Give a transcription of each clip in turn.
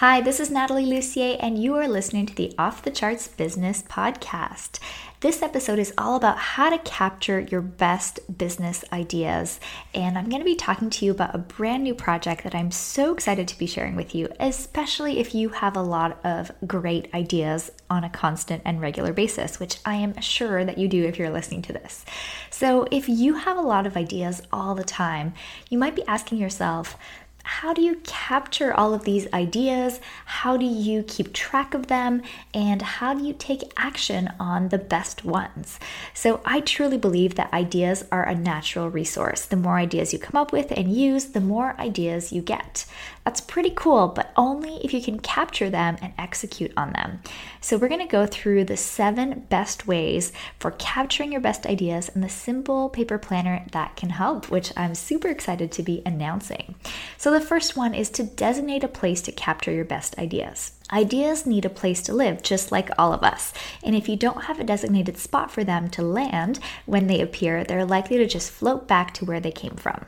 Hi, this is Natalie Lussier, and you are listening to the Off the Charts Business Podcast. This episode is all about how to capture your best business ideas. And I'm going to be talking to you about a brand new project that I'm so excited to be sharing with you, especially if you have a lot of great ideas on a constant and regular basis, which I am sure that you do if you're listening to this. So, if you have a lot of ideas all the time, you might be asking yourself, how do you capture all of these ideas? How do you keep track of them? And how do you take action on the best ones? So, I truly believe that ideas are a natural resource. The more ideas you come up with and use, the more ideas you get. That's pretty cool, but only if you can capture them and execute on them. So, we're gonna go through the seven best ways for capturing your best ideas and the simple paper planner that can help, which I'm super excited to be announcing. So, the first one is to designate a place to capture your best ideas. Ideas need a place to live, just like all of us. And if you don't have a designated spot for them to land when they appear, they're likely to just float back to where they came from.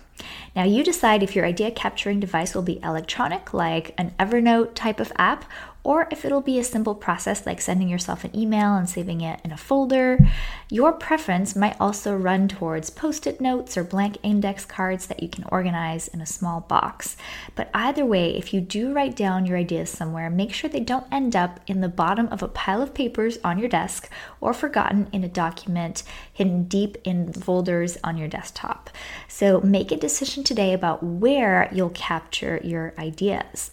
Now, you decide if your idea capturing device will be electronic, like an Evernote type of app, or if it'll be a simple process like sending yourself an email and saving it in a folder. Your preference might also run towards post it notes or blank index cards that you can organize in a small box. But either way, if you do write down your ideas somewhere, make sure they don't end up in the bottom of a pile of papers on your desk or forgotten in a document hidden deep in folders on your desktop. So make a decision today about where you'll capture your ideas.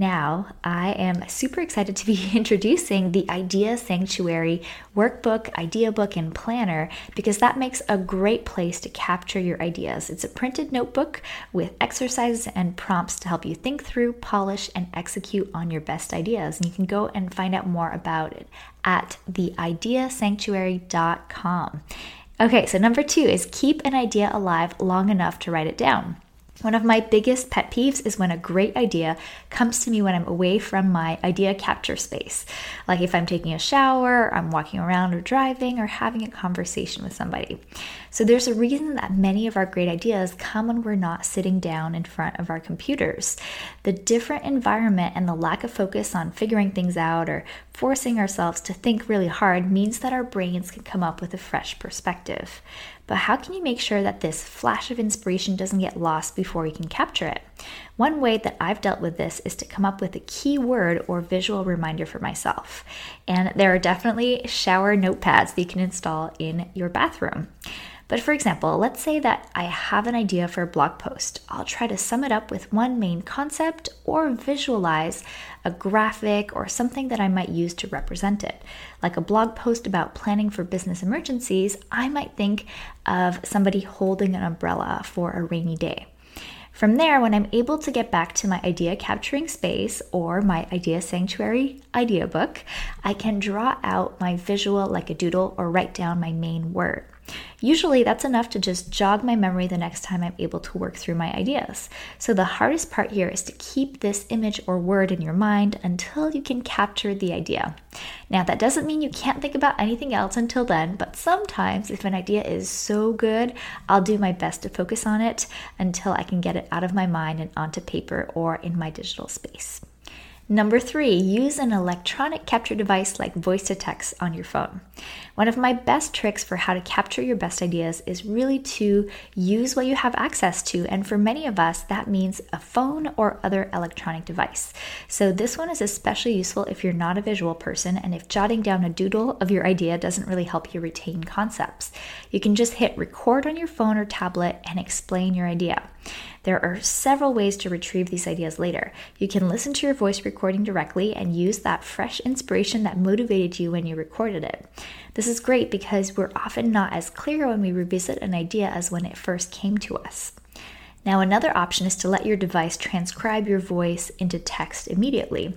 Now, I am super excited to be introducing the Idea Sanctuary workbook, idea book, and planner because that makes a great place to capture your ideas. It's a printed notebook with exercises and prompts to help you think through, polish, and execute on your best ideas. And you can go and find out more about it at theideasanctuary.com. Okay, so number two is keep an idea alive long enough to write it down. One of my biggest pet peeves is when a great idea comes to me when I'm away from my idea capture space. Like if I'm taking a shower, I'm walking around or driving, or having a conversation with somebody. So there's a reason that many of our great ideas come when we're not sitting down in front of our computers. The different environment and the lack of focus on figuring things out or forcing ourselves to think really hard means that our brains can come up with a fresh perspective. But how can you make sure that this flash of inspiration doesn't get lost before you can capture it? One way that I've dealt with this is to come up with a key word or visual reminder for myself. And there are definitely shower notepads that you can install in your bathroom. But for example, let's say that I have an idea for a blog post. I'll try to sum it up with one main concept or visualize a graphic or something that I might use to represent it. Like a blog post about planning for business emergencies, I might think of somebody holding an umbrella for a rainy day. From there, when I'm able to get back to my idea capturing space or my idea sanctuary idea book, I can draw out my visual like a doodle or write down my main word. Usually, that's enough to just jog my memory the next time I'm able to work through my ideas. So, the hardest part here is to keep this image or word in your mind until you can capture the idea. Now, that doesn't mean you can't think about anything else until then, but sometimes if an idea is so good, I'll do my best to focus on it until I can get it out of my mind and onto paper or in my digital space. Number three, use an electronic capture device like voice to text on your phone. One of my best tricks for how to capture your best ideas is really to use what you have access to. And for many of us, that means a phone or other electronic device. So this one is especially useful if you're not a visual person and if jotting down a doodle of your idea doesn't really help you retain concepts. You can just hit record on your phone or tablet and explain your idea. There are several ways to retrieve these ideas later. You can listen to your voice recording directly and use that fresh inspiration that motivated you when you recorded it. This is great because we're often not as clear when we revisit an idea as when it first came to us. Now, another option is to let your device transcribe your voice into text immediately.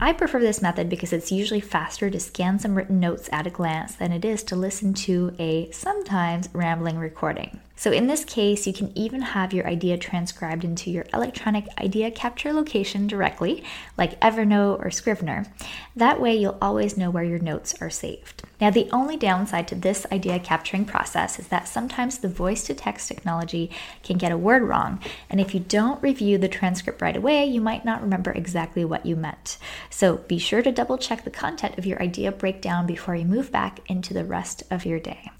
I prefer this method because it's usually faster to scan some written notes at a glance than it is to listen to a sometimes rambling recording. So, in this case, you can even have your idea transcribed into your electronic idea capture location directly, like Evernote or Scrivener. That way, you'll always know where your notes are saved. Now, the only downside to this idea capturing process is that sometimes the voice to text technology can get a word wrong, and if you don't review the transcript right away, you might not remember exactly what you meant. So, be sure to double check the content of your idea breakdown before you move back into the rest of your day.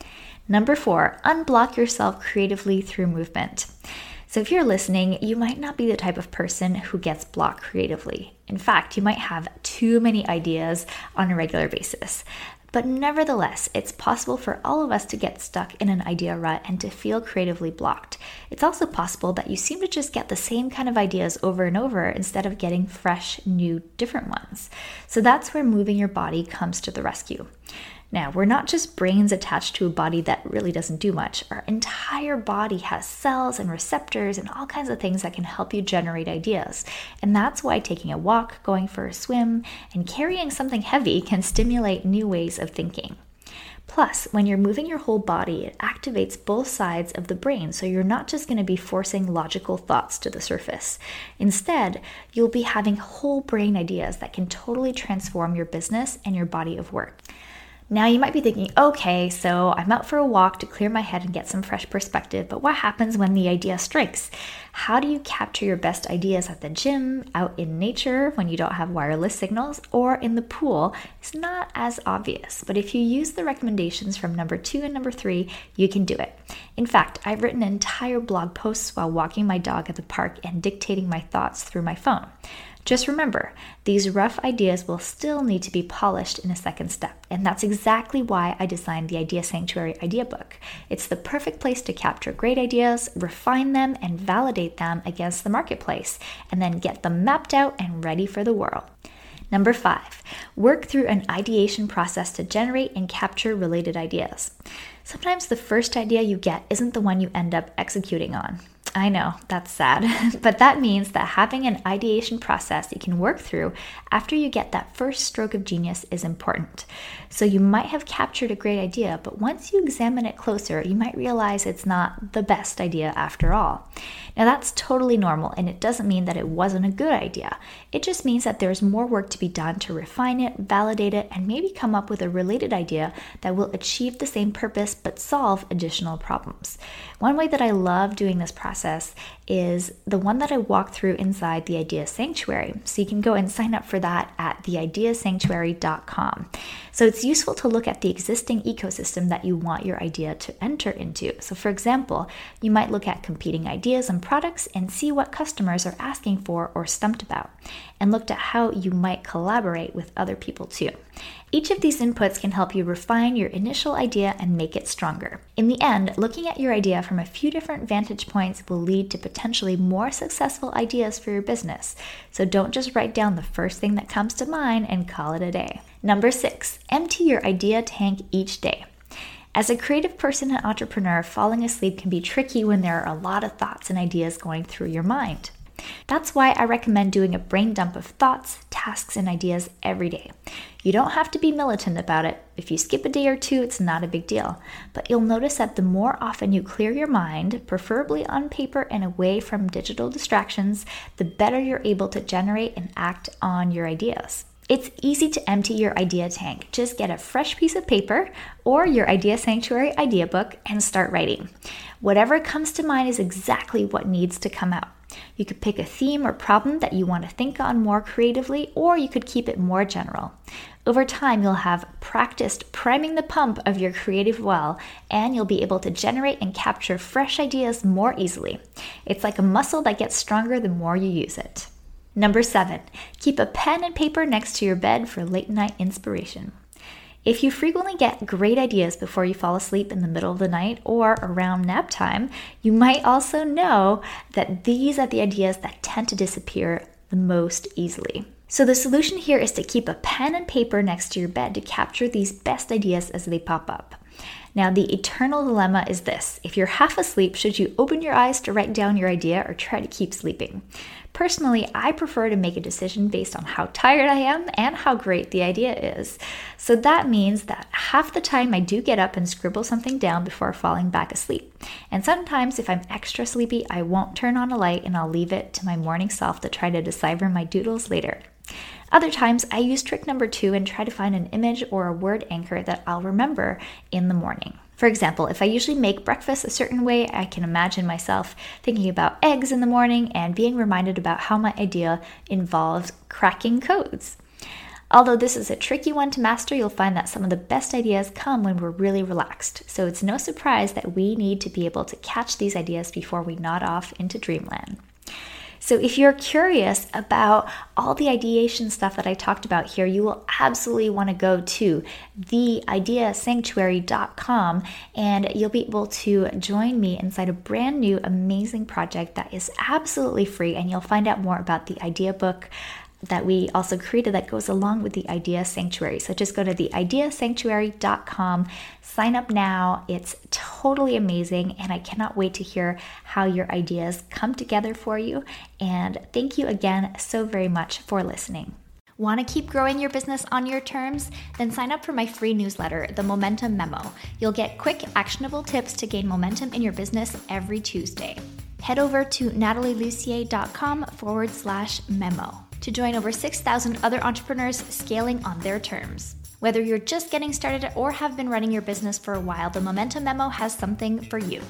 Number four, unblock yourself creatively through movement. So, if you're listening, you might not be the type of person who gets blocked creatively. In fact, you might have too many ideas on a regular basis. But nevertheless, it's possible for all of us to get stuck in an idea rut and to feel creatively blocked. It's also possible that you seem to just get the same kind of ideas over and over instead of getting fresh, new, different ones. So that's where moving your body comes to the rescue. Now, we're not just brains attached to a body that really doesn't do much. Our entire body has cells and receptors and all kinds of things that can help you generate ideas. And that's why taking a walk, going for a swim, and carrying something heavy can stimulate new ways of thinking. Plus, when you're moving your whole body, it activates both sides of the brain, so you're not just going to be forcing logical thoughts to the surface. Instead, you'll be having whole brain ideas that can totally transform your business and your body of work. Now you might be thinking, okay, so I'm out for a walk to clear my head and get some fresh perspective, but what happens when the idea strikes? How do you capture your best ideas at the gym, out in nature when you don't have wireless signals, or in the pool? It's not as obvious, but if you use the recommendations from number two and number three, you can do it. In fact, I've written entire blog posts while walking my dog at the park and dictating my thoughts through my phone. Just remember, these rough ideas will still need to be polished in a second step, and that's exactly why I designed the Idea Sanctuary Idea Book. It's the perfect place to capture great ideas, refine them, and validate them against the marketplace, and then get them mapped out and ready for the world. Number five, work through an ideation process to generate and capture related ideas. Sometimes the first idea you get isn't the one you end up executing on. I know, that's sad. but that means that having an ideation process you can work through after you get that first stroke of genius is important. So you might have captured a great idea, but once you examine it closer, you might realize it's not the best idea after all. Now, that's totally normal, and it doesn't mean that it wasn't a good idea. It just means that there's more work to be done to refine it, validate it, and maybe come up with a related idea that will achieve the same purpose but solve additional problems. One way that I love doing this process is the one that I walk through inside the Idea Sanctuary. So you can go and sign up for that at theideasanctuary.com. So it's useful to look at the existing ecosystem that you want your idea to enter into. So, for example, you might look at competing ideas and products and see what customers are asking for or stumped about, and looked at how you might collaborate with other people too. Each of these inputs can help you refine your initial idea and make it stronger. In the end, looking at your idea from a few different vantage points will lead to potentially more successful ideas for your business. So don't just write down the first thing that comes to mind and call it a day. Number six, empty your idea tank each day. As a creative person and entrepreneur, falling asleep can be tricky when there are a lot of thoughts and ideas going through your mind. That's why I recommend doing a brain dump of thoughts, tasks, and ideas every day. You don't have to be militant about it. If you skip a day or two, it's not a big deal. But you'll notice that the more often you clear your mind, preferably on paper and away from digital distractions, the better you're able to generate and act on your ideas. It's easy to empty your idea tank. Just get a fresh piece of paper or your Idea Sanctuary idea book and start writing. Whatever comes to mind is exactly what needs to come out. You could pick a theme or problem that you want to think on more creatively, or you could keep it more general. Over time, you'll have practiced priming the pump of your creative well, and you'll be able to generate and capture fresh ideas more easily. It's like a muscle that gets stronger the more you use it. Number seven, keep a pen and paper next to your bed for late night inspiration. If you frequently get great ideas before you fall asleep in the middle of the night or around nap time, you might also know that these are the ideas that tend to disappear the most easily. So, the solution here is to keep a pen and paper next to your bed to capture these best ideas as they pop up. Now, the eternal dilemma is this if you're half asleep, should you open your eyes to write down your idea or try to keep sleeping? Personally, I prefer to make a decision based on how tired I am and how great the idea is. So that means that half the time I do get up and scribble something down before falling back asleep. And sometimes, if I'm extra sleepy, I won't turn on a light and I'll leave it to my morning self to try to decipher my doodles later. Other times, I use trick number two and try to find an image or a word anchor that I'll remember in the morning. For example, if I usually make breakfast a certain way, I can imagine myself thinking about eggs in the morning and being reminded about how my idea involves cracking codes. Although this is a tricky one to master, you'll find that some of the best ideas come when we're really relaxed. So it's no surprise that we need to be able to catch these ideas before we nod off into dreamland. So, if you're curious about all the ideation stuff that I talked about here, you will absolutely want to go to theideasanctuary.com and you'll be able to join me inside a brand new amazing project that is absolutely free. And you'll find out more about the idea book that we also created that goes along with the Idea Sanctuary. So just go to theideasanctuary.com, sign up now. It's totally amazing, and I cannot wait to hear how your ideas come together for you. And thank you again so very much for listening. Want to keep growing your business on your terms? Then sign up for my free newsletter, The Momentum Memo. You'll get quick, actionable tips to gain momentum in your business every Tuesday. Head over to natalielussier.com forward slash memo to join over 6,000 other entrepreneurs scaling on their terms. Whether you're just getting started or have been running your business for a while, the Momentum Memo has something for you.